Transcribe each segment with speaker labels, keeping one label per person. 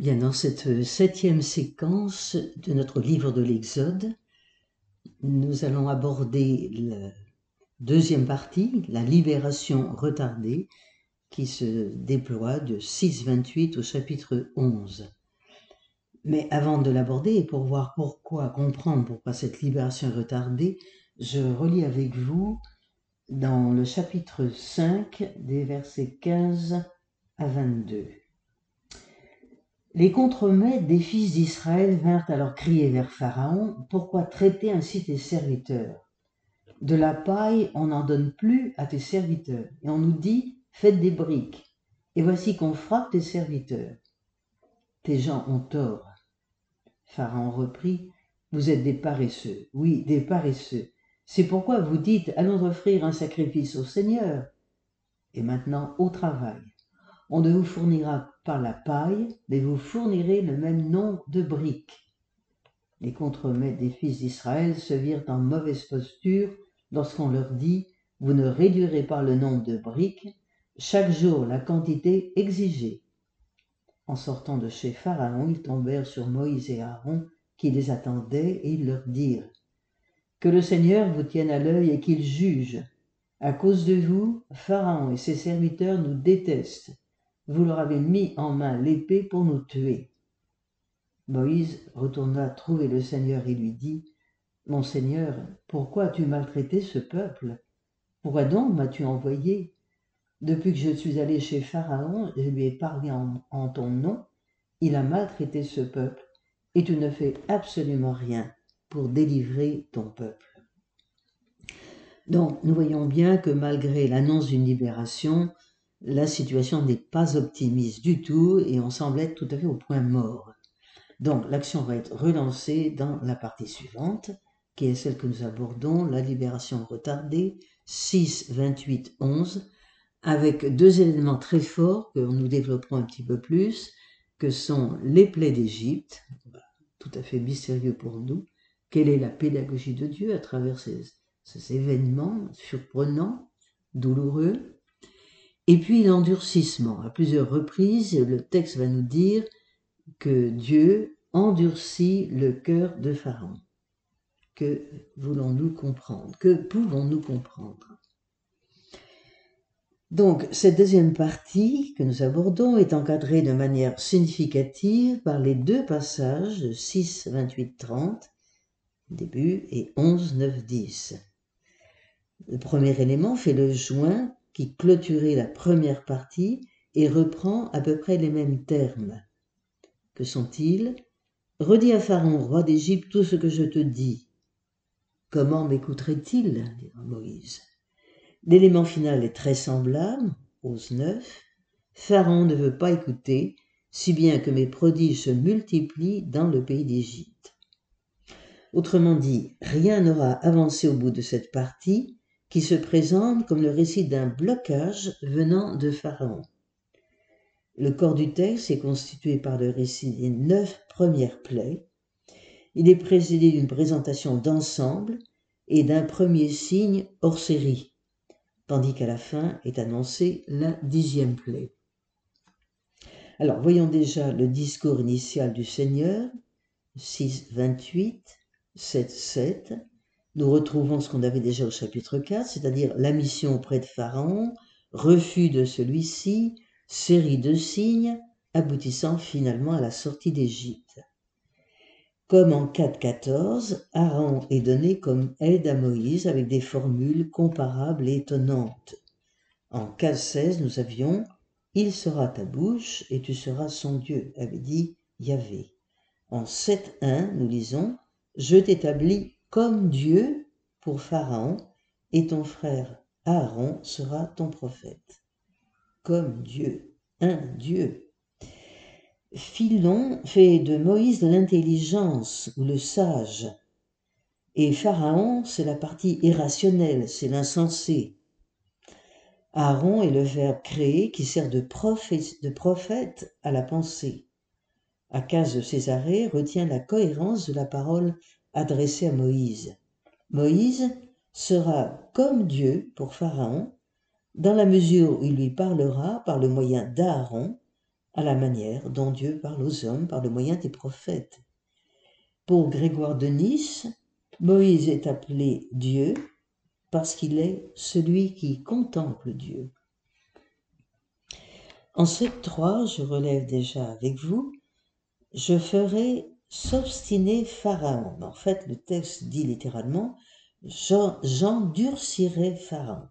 Speaker 1: Bien, dans cette septième séquence de notre livre de l'Exode, nous allons aborder la deuxième partie, la libération retardée, qui se déploie de 6.28 au chapitre 11. Mais avant de l'aborder et pour voir pourquoi, comprendre pourquoi cette libération est retardée, je relis avec vous dans le chapitre 5 des versets 15 à 22. Les contremaîtres des fils d'Israël vinrent alors crier vers Pharaon, Pourquoi traiter ainsi tes serviteurs? De la paille, on n'en donne plus à tes serviteurs, et on nous dit, Faites des briques, et voici qu'on frappe tes serviteurs. Tes gens ont tort. Pharaon reprit, Vous êtes des paresseux, oui, des paresseux. C'est pourquoi vous dites, Allons offrir un sacrifice au Seigneur. Et maintenant, au travail. On ne vous fournira par la paille, mais vous fournirez le même nombre de briques. Les contremaîtres des fils d'Israël se virent en mauvaise posture lorsqu'on leur dit Vous ne réduirez pas le nombre de briques, chaque jour la quantité exigée. En sortant de chez Pharaon, ils tombèrent sur Moïse et Aaron qui les attendaient et ils leur dirent Que le Seigneur vous tienne à l'œil et qu'il juge. À cause de vous, Pharaon et ses serviteurs nous détestent vous leur avez mis en main l'épée pour nous tuer. Moïse retourna trouver le Seigneur et lui dit, Mon Seigneur, pourquoi as-tu maltraité ce peuple? Pourquoi donc m'as-tu envoyé? Depuis que je suis allé chez Pharaon, je lui ai parlé en, en ton nom, il a maltraité ce peuple, et tu ne fais absolument rien pour délivrer ton peuple. Donc, nous voyons bien que malgré l'annonce d'une libération, la situation n'est pas optimiste du tout et on semble être tout à fait au point mort. Donc l'action va être relancée dans la partie suivante, qui est celle que nous abordons, la libération retardée, 6, 28, 11, avec deux éléments très forts que nous développerons un petit peu plus, que sont les plaies d'Égypte, tout à fait mystérieux pour nous, quelle est la pédagogie de Dieu à travers ces événements surprenants, douloureux, et puis l'endurcissement. À plusieurs reprises, le texte va nous dire que Dieu endurcit le cœur de Pharaon. Que voulons-nous comprendre? Que pouvons-nous comprendre? Donc, cette deuxième partie que nous abordons est encadrée de manière significative par les deux passages de 6, 28, 30, début, et 11, 9, 10. Le premier élément fait le joint qui clôturait la première partie et reprend à peu près les mêmes termes. Que sont-ils? Redis à Pharaon, roi d'Égypte, tout ce que je te dis. Comment m'écouterait-il? dira Moïse. L'élément final est très semblable, ose 9. Pharaon ne veut pas écouter, si bien que mes prodiges se multiplient dans le pays d'Égypte. Autrement dit, rien n'aura avancé au bout de cette partie, qui se présente comme le récit d'un blocage venant de Pharaon. Le corps du texte est constitué par le récit des neuf premières plaies. Il est précédé d'une présentation d'ensemble et d'un premier signe hors série, tandis qu'à la fin est annoncée la dixième plaie. Alors voyons déjà le discours initial du Seigneur, 6, 28, 7, 7, nous retrouvons ce qu'on avait déjà au chapitre 4, c'est-à-dire la mission auprès de Pharaon, refus de celui-ci, série de signes, aboutissant finalement à la sortie d'Égypte. Comme en 4.14, Aaron est donné comme aide à Moïse avec des formules comparables et étonnantes. En 15.16, nous avions Il sera ta bouche et tu seras son Dieu, avait dit Yahvé. En 7.1, nous lisons Je t'établis comme Dieu pour Pharaon, et ton frère Aaron sera ton prophète. Comme Dieu, un Dieu. Philon fait de Moïse l'intelligence ou le sage, et Pharaon, c'est la partie irrationnelle, c'est l'insensé. Aaron est le verbe créé qui sert de prophète, de prophète à la pensée. Acas de Césarée retient la cohérence de la parole adressé à Moïse. Moïse sera comme Dieu pour Pharaon, dans la mesure où il lui parlera par le moyen d'Aaron, à la manière dont Dieu parle aux hommes par le moyen des prophètes. Pour Grégoire de Nice, Moïse est appelé Dieu parce qu'il est celui qui contemple Dieu. En cette 3, je relève déjà avec vous, je ferai s'obstiner Pharaon. En fait, le texte dit littéralement, j'endurcirai Pharaon.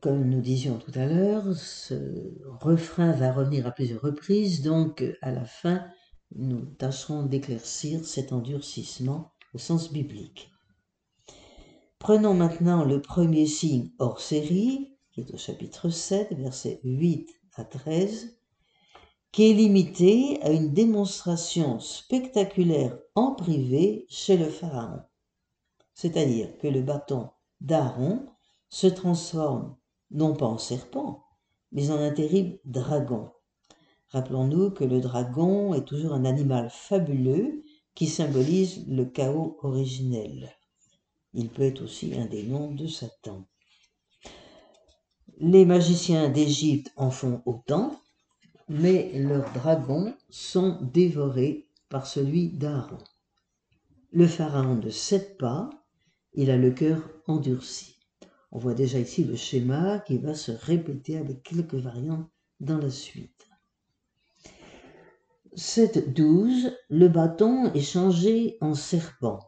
Speaker 1: Comme nous disions tout à l'heure, ce refrain va revenir à plusieurs reprises, donc à la fin, nous tâcherons d'éclaircir cet endurcissement au sens biblique. Prenons maintenant le premier signe hors série, qui est au chapitre 7, versets 8 à 13, qui est limité à une démonstration spectaculaire en privé chez le Pharaon. C'est-à-dire que le bâton d'Aaron se transforme non pas en serpent, mais en un terrible dragon. Rappelons-nous que le dragon est toujours un animal fabuleux qui symbolise le chaos originel. Il peut être aussi un des noms de Satan. Les magiciens d'Égypte en font autant, mais leurs dragons sont dévorés par celui d'Aaron. Le pharaon de sept pas, il a le cœur endurci. On voit déjà ici le schéma qui va se répéter avec quelques variantes dans la suite. 7.12, le bâton est changé en serpent.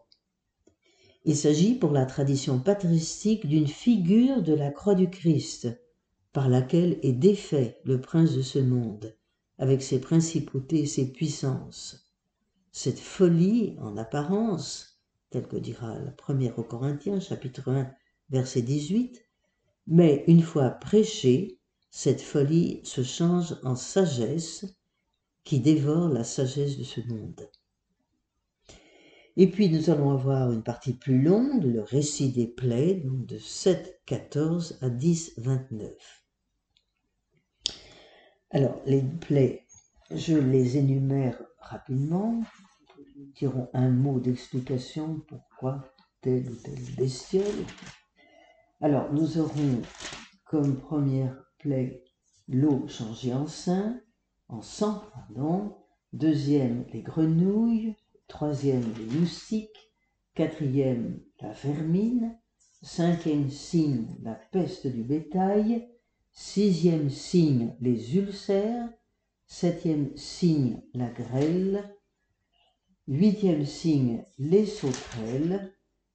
Speaker 1: Il s'agit pour la tradition patristique d'une figure de la croix du Christ, par laquelle est défait le prince de ce monde, avec ses principautés et ses puissances. Cette folie, en apparence, telle que dira la première aux Corinthiens, chapitre 1, verset 18, mais une fois prêchée, cette folie se change en sagesse qui dévore la sagesse de ce monde. Et puis nous allons avoir une partie plus longue, le récit des plaies, donc de 7, 14 à 10, 29. Alors, les plaies, je les énumère rapidement. Nous dirons un mot d'explication pourquoi telle ou telle bestiole. Alors, nous aurons comme première plaie l'eau changée en sang, en sang. Deuxième, les grenouilles. Troisième, les moustiques. Quatrième, la vermine. Cinquième signe, la peste du bétail. Sixième signe, les ulcères. Septième signe, la grêle. Huitième signe, les sauterelles.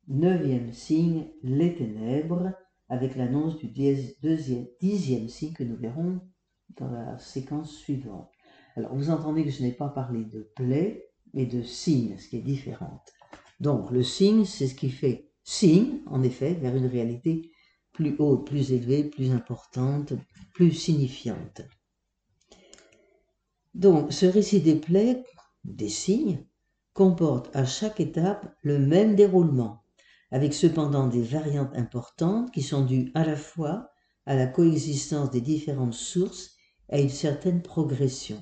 Speaker 1: Neuvième signe, les ténèbres, avec l'annonce du dixième signe que nous verrons dans la séquence suivante. Alors, vous entendez que je n'ai pas parlé de plaie, mais de signe, ce qui est différent. Donc, le signe, c'est ce qui fait signe, en effet, vers une réalité plus haute, plus élevée, plus importante, plus signifiante. Donc, ce récit des plaies, des signes, comporte à chaque étape le même déroulement, avec cependant des variantes importantes qui sont dues à la fois à la coexistence des différentes sources et à une certaine progression.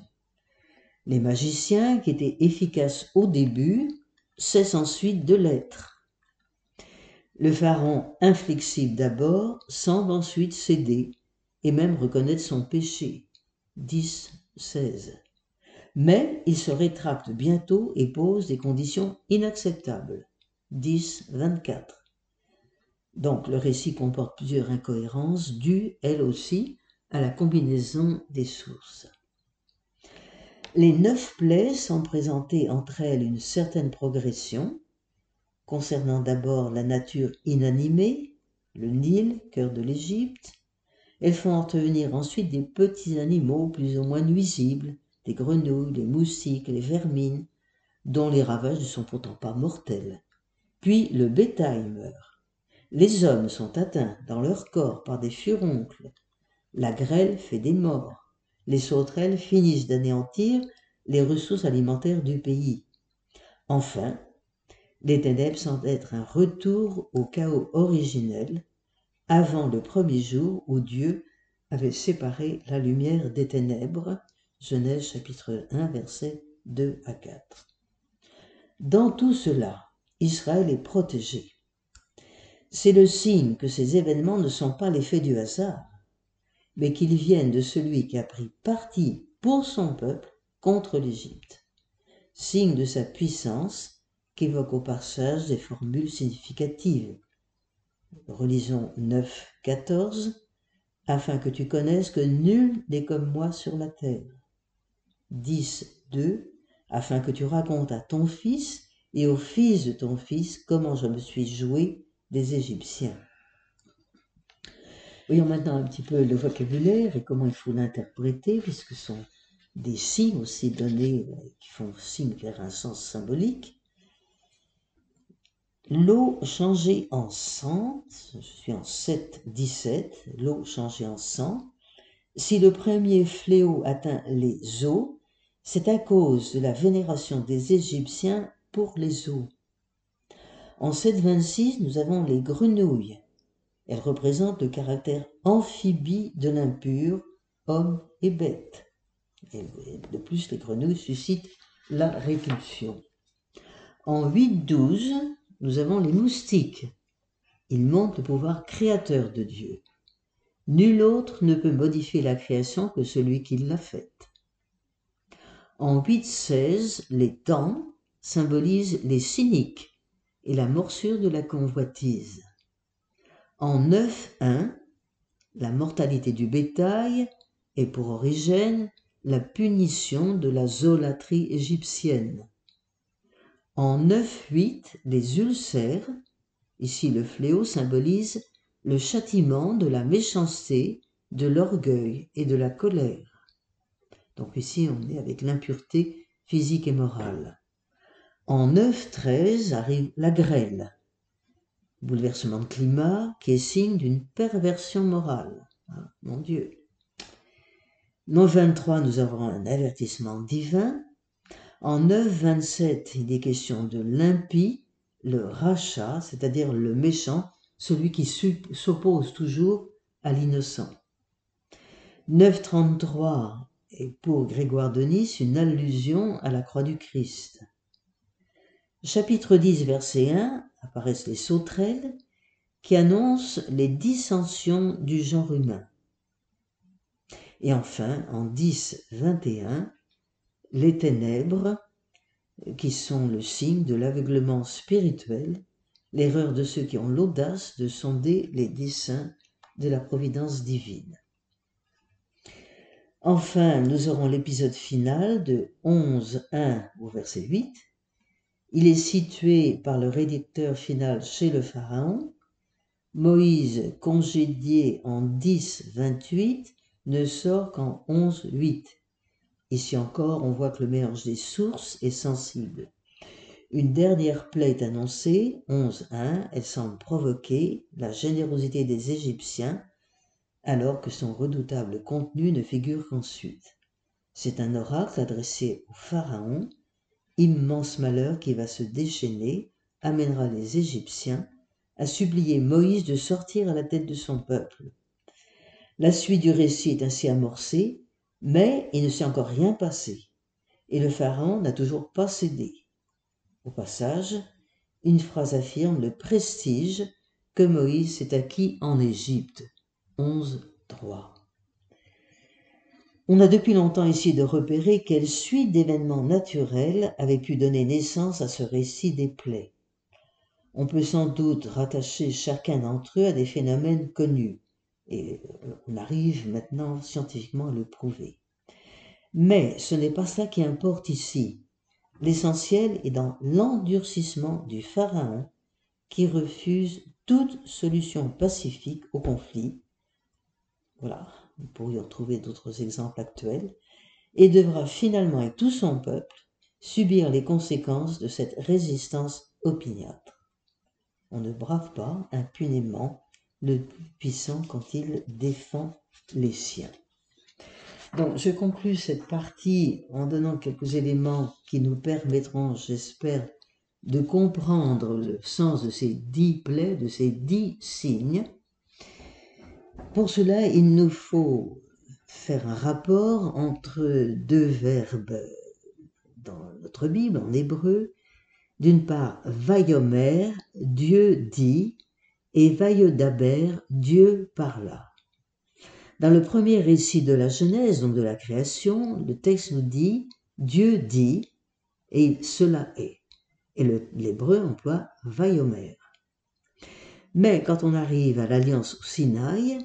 Speaker 1: Les magiciens, qui étaient efficaces au début, cessent ensuite de l'être. Le pharaon, inflexible d'abord, semble ensuite céder et même reconnaître son péché. 10, 16. Mais il se rétracte bientôt et pose des conditions inacceptables. 10, 24. Donc le récit comporte plusieurs incohérences dues, elles aussi, à la combinaison des sources. Les neuf plaies sont présentées entre elles une certaine progression, concernant d'abord la nature inanimée, le Nil, cœur de l'Égypte. Elles font intervenir ensuite des petits animaux plus ou moins nuisibles, des grenouilles, les moustiques, les vermines, dont les ravages ne sont pourtant pas mortels. Puis le bétail meurt. Les hommes sont atteints dans leur corps par des furoncles. La grêle fait des morts. Les sauterelles finissent d'anéantir les ressources alimentaires du pays. Enfin, les ténèbres semblent être un retour au chaos originel, avant le premier jour où Dieu avait séparé la lumière des ténèbres. Genèse chapitre 1 versets 2 à 4. Dans tout cela, Israël est protégé. C'est le signe que ces événements ne sont pas l'effet du hasard. mais qu'ils viennent de celui qui a pris parti pour son peuple contre l'Égypte. Signe de sa puissance qu'évoque au passage des formules significatives. Relisons 9, 14, afin que tu connaisses que nul n'est comme moi sur la terre. 10, 2, afin que tu racontes à ton fils et au fils de ton fils comment je me suis joué des Égyptiens. Voyons maintenant un petit peu le vocabulaire et comment il faut l'interpréter, puisque ce sont des signes aussi donnés euh, qui font signe vers un sens symbolique. L'eau changée en sang, je suis en 7, 17, l'eau changée en sang. Si le premier fléau atteint les eaux, c'est à cause de la vénération des Égyptiens pour les eaux. En 726, nous avons les grenouilles. Elles représentent le caractère amphibie de l'impur, homme et bête. De plus, les grenouilles suscitent la répulsion. En 8.12, nous avons les moustiques. Ils montrent le pouvoir créateur de Dieu. Nul autre ne peut modifier la création que celui qui l'a faite. En 8.16, les dents symbolisent les cyniques et la morsure de la convoitise. En 9.1, la mortalité du bétail est pour origine la punition de la zoolatrie égyptienne. En 9.8, les ulcères, ici le fléau symbolise le châtiment de la méchanceté, de l'orgueil et de la colère. Donc ici on est avec l'impureté physique et morale. En 9.13 arrive la grêle, bouleversement de climat qui est signe d'une perversion morale. Ah, mon Dieu. En 23, nous avons un avertissement divin. En 9.27, il est question de l'impie, le rachat, c'est-à-dire le méchant, celui qui s'oppose toujours à l'innocent. 9.33 est pour Grégoire de Nice une allusion à la croix du Christ. Chapitre 10, verset 1, apparaissent les sauterelles qui annoncent les dissensions du genre humain. Et enfin, en 10, 21, les ténèbres qui sont le signe de l'aveuglement spirituel, l'erreur de ceux qui ont l'audace de sonder les desseins de la providence divine. Enfin, nous aurons l'épisode final de 11, 1 au verset 8, il est situé par le rédacteur final chez le Pharaon. Moïse, congédié en 10, 28, ne sort qu'en 11, 8. Ici encore, on voit que le mélange des sources est sensible. Une dernière plaie est annoncée, 11.1, elle semble provoquer la générosité des Égyptiens, alors que son redoutable contenu ne figure qu'ensuite. C'est un oracle adressé au Pharaon, immense malheur qui va se déchaîner amènera les Égyptiens à supplier Moïse de sortir à la tête de son peuple. La suite du récit est ainsi amorcée, mais il ne s'est encore rien passé, et le Pharaon n'a toujours pas cédé. Au passage, une phrase affirme le prestige que Moïse s'est acquis en Égypte. 11, 3. On a depuis longtemps essayé de repérer quelle suite d'événements naturels avait pu donner naissance à ce récit des plaies. On peut sans doute rattacher chacun d'entre eux à des phénomènes connus, et on arrive maintenant scientifiquement à le prouver. Mais ce n'est pas ça qui importe ici. L'essentiel est dans l'endurcissement du Pharaon qui refuse toute solution pacifique au conflit. Voilà, nous pourrions trouver d'autres exemples actuels, et devra finalement avec tout son peuple subir les conséquences de cette résistance opiniâtre. On ne brave pas impunément le puissant quand il défend les siens. Donc, je conclus cette partie en donnant quelques éléments qui nous permettront, j'espère, de comprendre le sens de ces dix plaies, de ces dix signes, pour cela, il nous faut faire un rapport entre deux verbes dans notre Bible, en hébreu. D'une part, Vayomer, Dieu dit, et Vayodaber, Dieu parla. Dans le premier récit de la Genèse, donc de la création, le texte nous dit Dieu dit et cela est. Et l'hébreu emploie vayomer. Mais quand on arrive à l'alliance au Sinaï,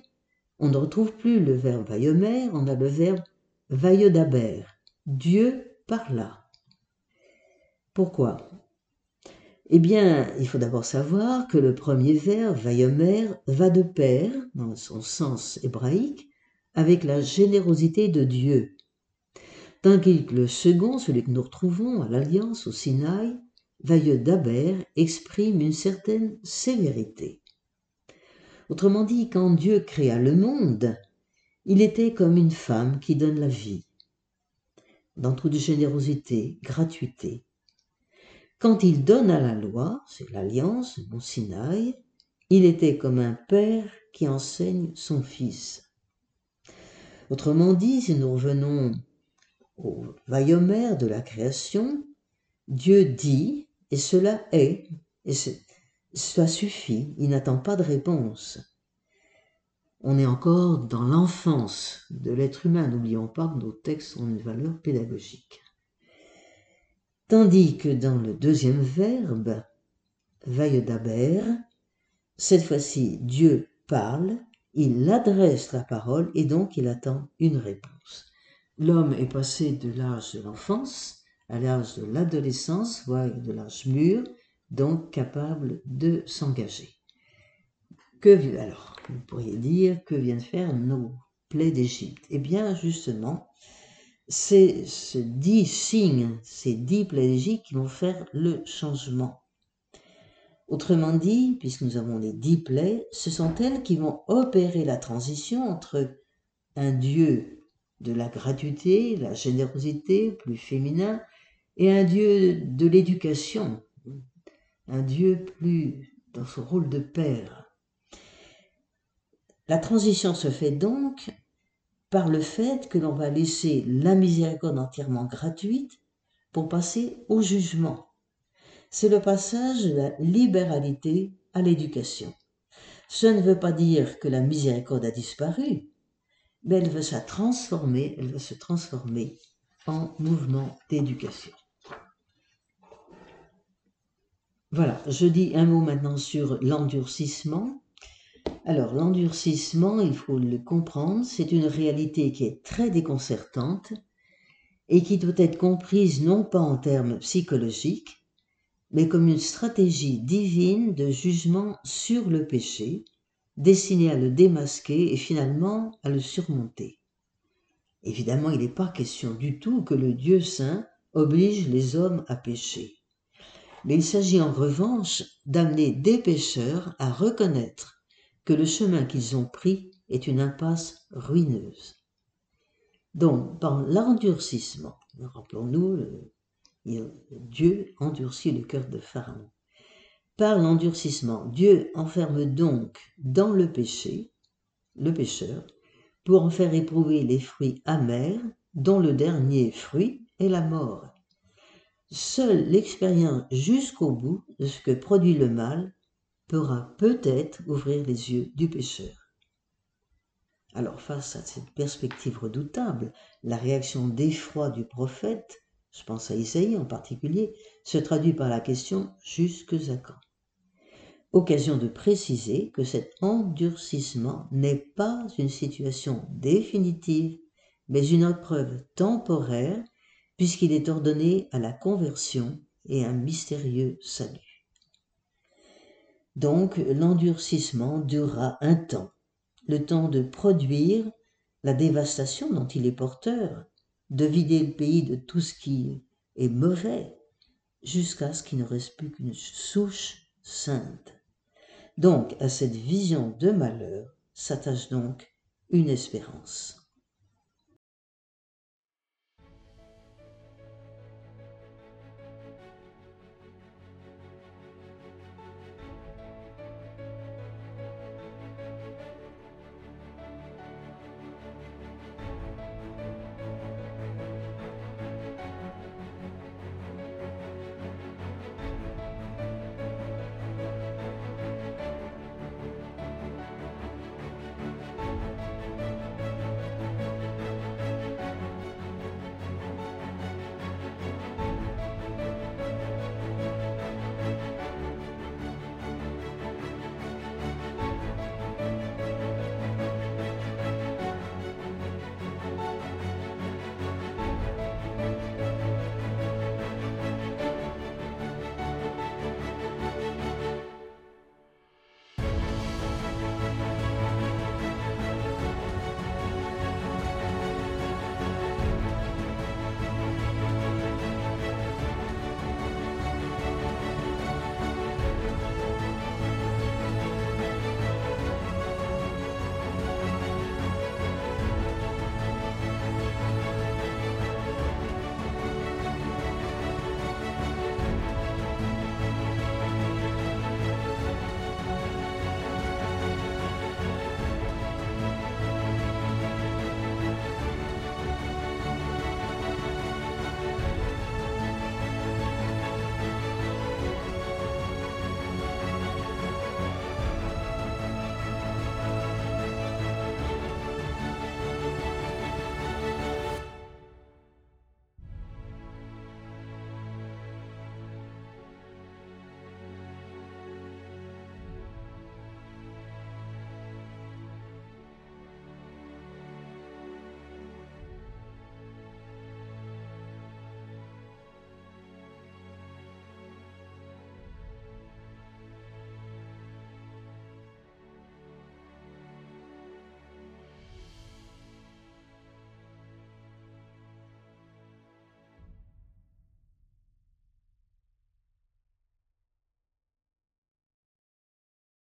Speaker 1: on ne retrouve plus le verbe vayomer, on a le verbe vayodaber. Dieu parla. Pourquoi? Eh bien, il faut d'abord savoir que le premier verbe vayomer va de pair, dans son sens hébraïque, avec la générosité de Dieu. Tandis que le second, celui que nous retrouvons à l'Alliance au Sinaï, vayodaber, exprime une certaine sévérité. Autrement dit, quand Dieu créa le monde, il était comme une femme qui donne la vie, dans toute générosité, gratuité. Quand il donna la loi, c'est l'alliance, mon Sinaï, il était comme un père qui enseigne son fils. Autrement dit, si nous revenons au vaillomère de la création, Dieu dit, et cela est, et cela suffit, il n'attend pas de réponse. On est encore dans l'enfance de l'être humain, n'oublions pas que nos textes ont une valeur pédagogique. Tandis que dans le deuxième verbe, vaïodaber, cette fois-ci Dieu parle, il adresse la parole et donc il attend une réponse. L'homme est passé de l'âge de l'enfance à l'âge de l'adolescence, voire de l'âge mûr, donc capable de s'engager. Que alors, vous pourriez dire que viennent faire nos plaies d'Égypte? Eh bien, justement, c'est ces dix signes, ces dix d'Égypte qui vont faire le changement. Autrement dit, puisque nous avons les dix plaies, ce sont elles qui vont opérer la transition entre un Dieu de la gratuité, la générosité, plus féminin, et un Dieu de l'éducation, un Dieu plus dans son rôle de père. La transition se fait donc par le fait que l'on va laisser la miséricorde entièrement gratuite pour passer au jugement. C'est le passage de la libéralité à l'éducation. Ce ne veut pas dire que la miséricorde a disparu, mais elle veut se transformer, elle veut se transformer en mouvement d'éducation. Voilà, je dis un mot maintenant sur l'endurcissement. Alors, l'endurcissement, il faut le comprendre, c'est une réalité qui est très déconcertante et qui doit être comprise non pas en termes psychologiques, mais comme une stratégie divine de jugement sur le péché, destinée à le démasquer et finalement à le surmonter. Évidemment, il n'est pas question du tout que le Dieu saint oblige les hommes à pécher mais il s'agit en revanche d'amener des pêcheurs à reconnaître que le chemin qu'ils ont pris est une impasse ruineuse. Donc, par l'endurcissement, rappelons-nous, Dieu endurcit le cœur de Pharaon. Par l'endurcissement, Dieu enferme donc dans le péché le pécheur pour en faire éprouver les fruits amers, dont le dernier fruit est la mort. Seule l'expérience jusqu'au bout de ce que produit le mal pourra peut-être ouvrir les yeux du pécheur. Alors face à cette perspective redoutable, la réaction d'effroi du prophète, je pense à Isaïe en particulier, se traduit par la question jusque à quand? Occasion de préciser que cet endurcissement n'est pas une situation définitive, mais une épreuve temporaire puisqu'il est ordonné à la conversion et un mystérieux salut. Donc l'endurcissement durera un temps, le temps de produire la dévastation dont il est porteur, de vider le pays de tout ce qui est mauvais, jusqu'à ce qu'il ne reste plus qu'une souche sainte. Donc à cette vision de malheur s'attache donc une espérance.